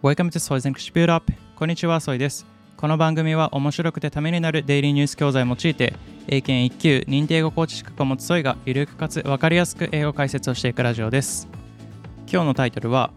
Welcome to Soy's English Build Up こんにちは、ソイです。この番組は面白くてためになるデイリーニュース教材を用いて、英検1級認定語コーチ資格を持つソイがゆるくかつ分かりやすく英語解説をしていくラジオです。今日のタイトルは、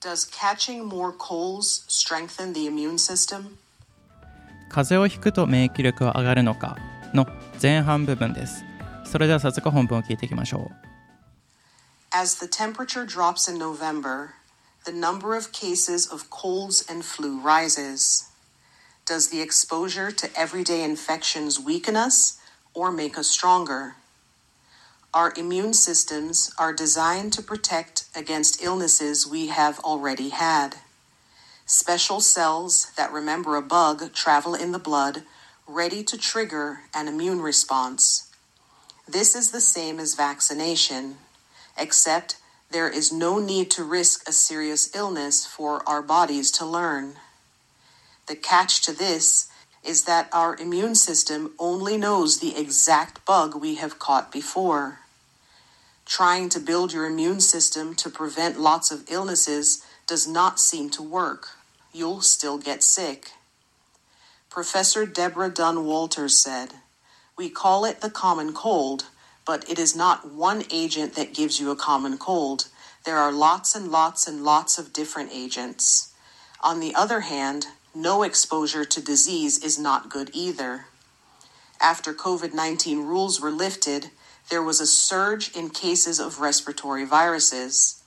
Does catching more colds strengthen the immune system? 風邪をひくと免疫力は上がるのか？の前半部分です。それでは早速本文を聞いていきましょう。As the temperature drops in November, the number of cases of colds and flu rises. Does the exposure to everyday infections weaken us or make us stronger? Our immune systems are designed to protect against illnesses we have already had. Special cells that remember a bug travel in the blood, ready to trigger an immune response. This is the same as vaccination, except there is no need to risk a serious illness for our bodies to learn. The catch to this is that our immune system only knows the exact bug we have caught before. Trying to build your immune system to prevent lots of illnesses does not seem to work. You'll still get sick. Professor Deborah Dunn Walters said, We call it the common cold, but it is not one agent that gives you a common cold. There are lots and lots and lots of different agents. On the other hand, no exposure to disease is not good either. After COVID 19 rules were lifted, there was a surge in cases of respiratory viruses.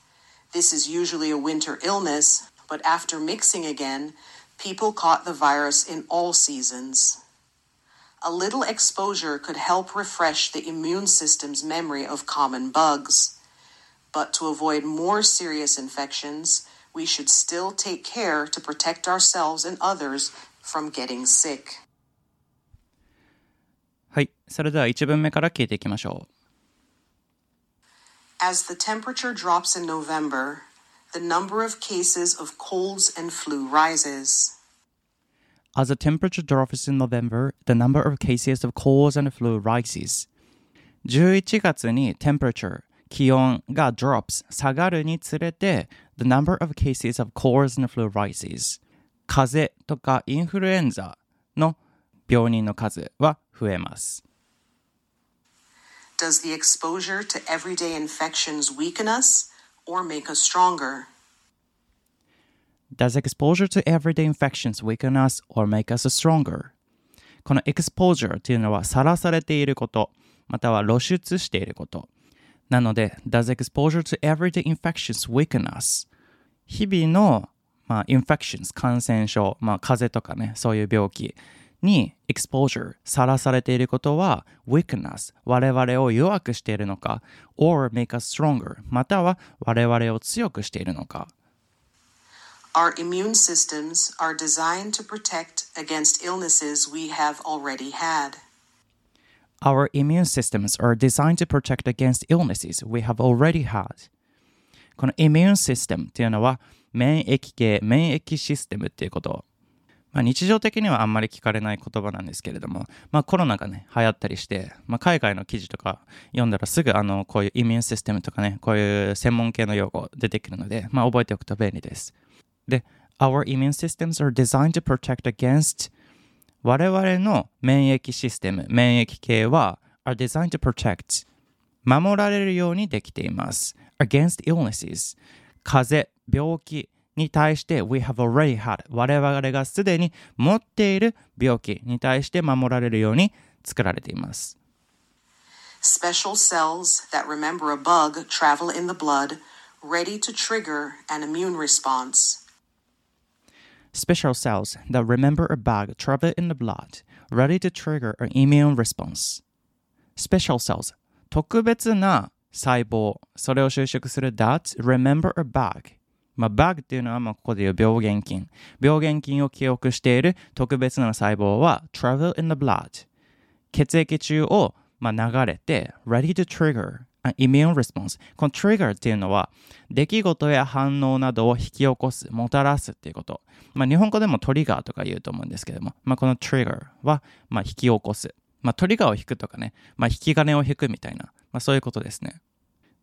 This is usually a winter illness, but after mixing again, people caught the virus in all seasons A little exposure could help refresh the immune system's memory of common bugs. But to avoid more serious infections, we should still take care to protect ourselves and others from getting sick. はい、それでは1文目から聞いていきましょう。 As the temperature drops in November, the number of cases of colds and flu rises. As the temperature drops in November, the number of cases of colds and flu rises. 11月に temperature 気温が drops 下がるにつれて the number of cases of colds and flu rises 風邪とかインフルエンザの病人の数は増えます Does the exposure to everyday infections weaken us or make us stronger? Does exposure to everyday infections weaken us or make us stronger? この exposure というのはさらされていることまたは露出していることなので Does exposure to everyday infections weaken us? 日々の、まあ、infections 感染症、まあ、風邪とかねそういう病気に exposure さらされていることは weaken us 我々を弱くしているのか or make us stronger または我々を強くしているのか Our immune systems are designed to protect against illnesses we have already had. Our immune systems are designed to protect against illnesses we have already had. この immune system っていうのは免疫系、免疫システムっていうこと。まあ、日常的にはあんまり聞かれない言葉なんですけれども、まあ、コロナがね、流行ったりして、まあ、海外の記事とか読んだらすぐあのこういうイミューンシステムとかね、こういう専門系の用語出てくるので、まあ、覚えておくと便利です。で、Our immune systems are designed to protect against 我々の免疫システム、免疫系は are designed to protect 守られるようにできています。against illnesses 風邪、病気に対して we have already had 我々がすでに持っている病気に対して守られるように作られています。Special cells that remember a bug travel in the blood, ready to trigger an immune response. Special cells that remember a bug travel in the blood, ready to trigger an immune response. Special cells 特別な細胞それを収縮する that remember a bug まあ、bug っていうのはまあここで言う病原菌病原菌を記憶している特別な細胞は travel in the blood 血液中をまあ流れて ready to trigger an Immune response この trigger っていうのは出来事や反応などを引き起こすもたらすっていうこと。まあ日本語でもトリガーとか言うと思うんですけどもまあこの trigger はまあ引き起こす。まあトリガーを引くとかね。まあ引き金を引くみたいな。まあそういうことですね。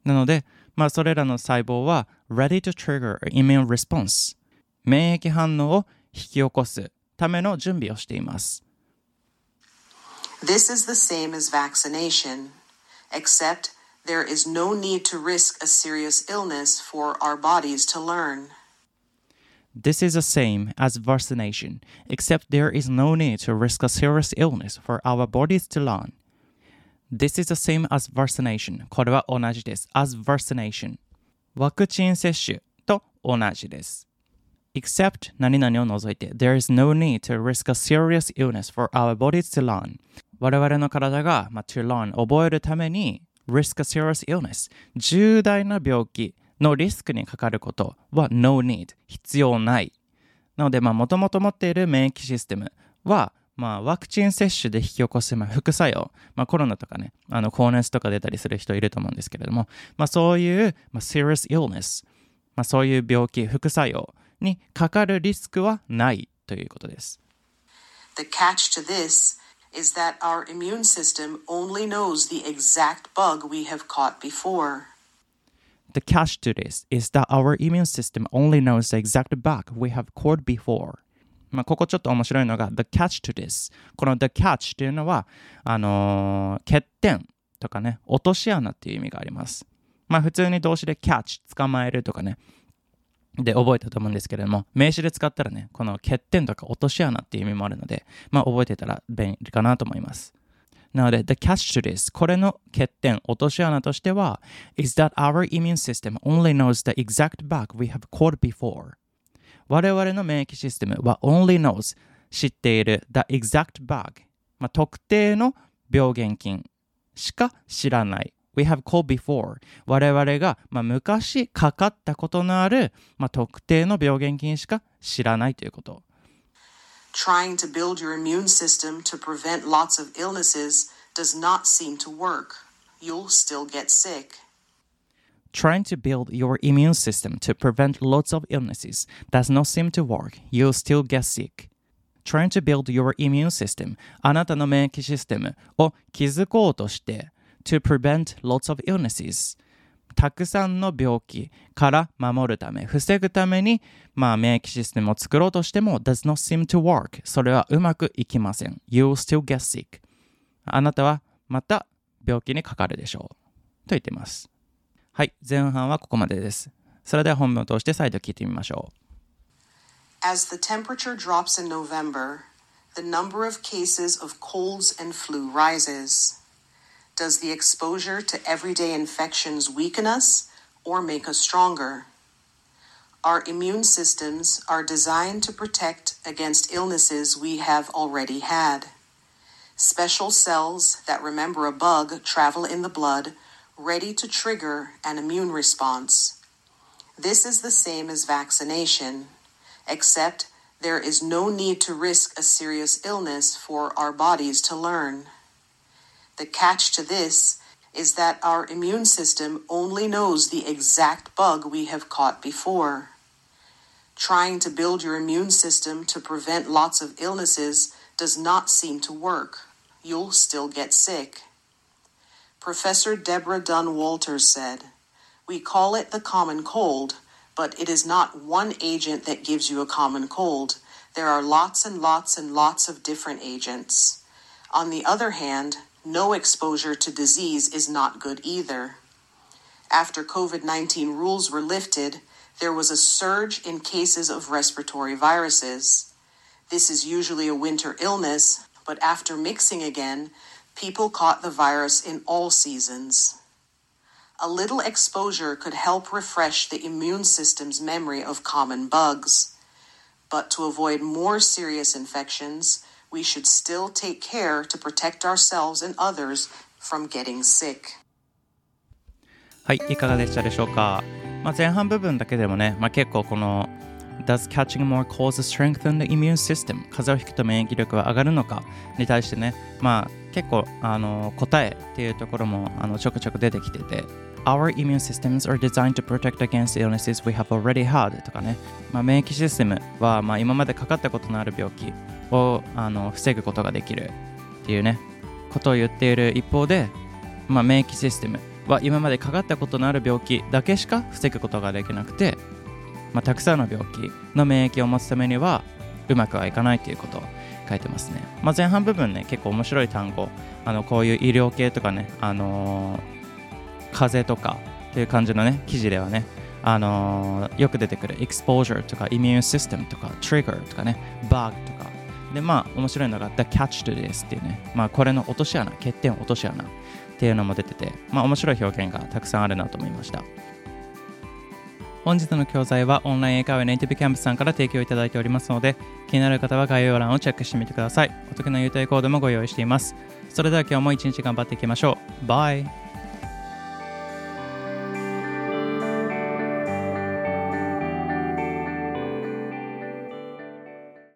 なので、まあ、それらの細胞は ready to trigger an immune response 免疫反応を引き起こすための準備をしています。This is the same as vaccination, except there is no need to risk a serious illness for our bodies to learn. This is the same as vaccination, except there is no need to risk a serious illness for our bodies to learn. This is the same as vaccination. これは同じです。as vaccination. ワクチン接種と同じです。except 何々を除いて there is no need to risk a serious illness for our bodies to learn 我々の体が、まあ、to learn 覚えるために risk a serious illness. 重大な病気のリスクにかかることは no need. 必要ない。なのでもともと持っている免疫システムはまあ、ワクチン接種で引き起こす、まあ、副作用、まあ、コロナとかね、あの高熱とか出たりする人いると思うんですけれども、まあ、そういう、まあ、serious illness、まあ、そういう病気、副作用にかかるリスクはないということです。The catch to this is that our immune system only knows the exact bug we have caught before. The catch to this is that our immune system only knows the exact bug we have caught before. まあ、ここちょっと面白いのが the catch to this この the catch というのはあのー、欠点とかね落とし穴っていう意味がありますまあ普通に動詞で catch 捕まえるとかねで覚えたと思うんですけれども名詞で使ったらねこの欠点とか落とし穴っていう意味もあるのでまあ覚えてたら便利かなと思います。なので、the catch to this これの欠点、落とし穴としては is that our immune system only knows the exact bug we have caught before. 我々の免疫システムは only knows 知っている the exact bug、まあ、特定の病原菌しか知らない。We have called before 我々が、まあ、昔かかったことのある、まあ、特定の病原菌しか知らないということ Trying to build your immune system to prevent lots of illnesses does not seem to work. You'll still get sick. Trying to build your immune system to prevent lots of illnesses does not seem to work. You'll still get sick. Trying to build your immune system あなたの免疫システムを築こうとして to prevent lots of illnesses たくさんの病気から守るため、防ぐために、まあ、免疫システムを作ろうとしても does not seem to work それはうまくいきません。You'll still get sick あなたはまた病気にかかるでしょう。と言っています。はい、前半はここまでです。それでは本文を通して再度聞いてみましょう。As the temperature drops in November, the number of cases of colds and flu rises. Does the exposure to everyday infections weaken us or make us stronger? Our immune systems are designed to protect against illnesses we have already had. Special cells that remember a bug travel in the blood ready to trigger an immune response. This is the same as vaccination, except there is no need to risk a serious illness for our bodies to learn. The catch to this is that our immune system only knows the exact bug we have caught before. Trying to build your immune system to prevent lots of illnesses does not seem to work. You'll still get sick. Professor Deborah Dunn Walters said, We call it the common cold, but it is not one agent that gives you a common cold. There are lots and lots and lots of different agents. On the other hand, no exposure to disease is not good either. After COVID 19 rules were lifted, there was a surge in cases of respiratory viruses. This is usually a winter illness, but after mixing again, People caught the virus in all seasons. A little exposure could help refresh the immune system's memory of common bugs. But to avoid more serious infections, we should still take care to protect ourselves and others from getting sick. はい、いかがでしたでしょうか、まあ、前半部分だけでもね、まあ、結構この Does catching more colds strengthen the immune system? 風邪をひくと免疫力は上がるのかに対してね、まあ結構あの答えっていうところもあのちょくちょく出てきてて Our immune systems are designed to protect against illnesses we have already had とかね、まあ、免疫システムは、まあ、今までかかったことのある病気をあの防ぐことができるっていうねことを言っている一方で、まあ、免疫システムは今までかかったことのある病気だけしか防ぐことができなくてまあ、たくさんの病気の免疫を持つためにはうまくはいかないということを書いてますね、まあ、前半部分ね結構面白い単語あのこういう医療系とかね、あのー、風とかっていう感じのね記事ではねあのー、よく出てくる exposure とか immune system とか trigger とかね bug とか。でまあ面白いのが the catch to this っていうね。まあこれの落とし穴欠点落とし穴っていうのも出ててまあ面白い表現がたくさんあるなと思いました。本日の教材はオンライン英会話ネイティブキャンプさんから提供いただいておりますので気になる方は概要欄をチェックしてみてください。お得な優待コードもご用意しています。それでは今日も一日頑張っていきましょう。バイ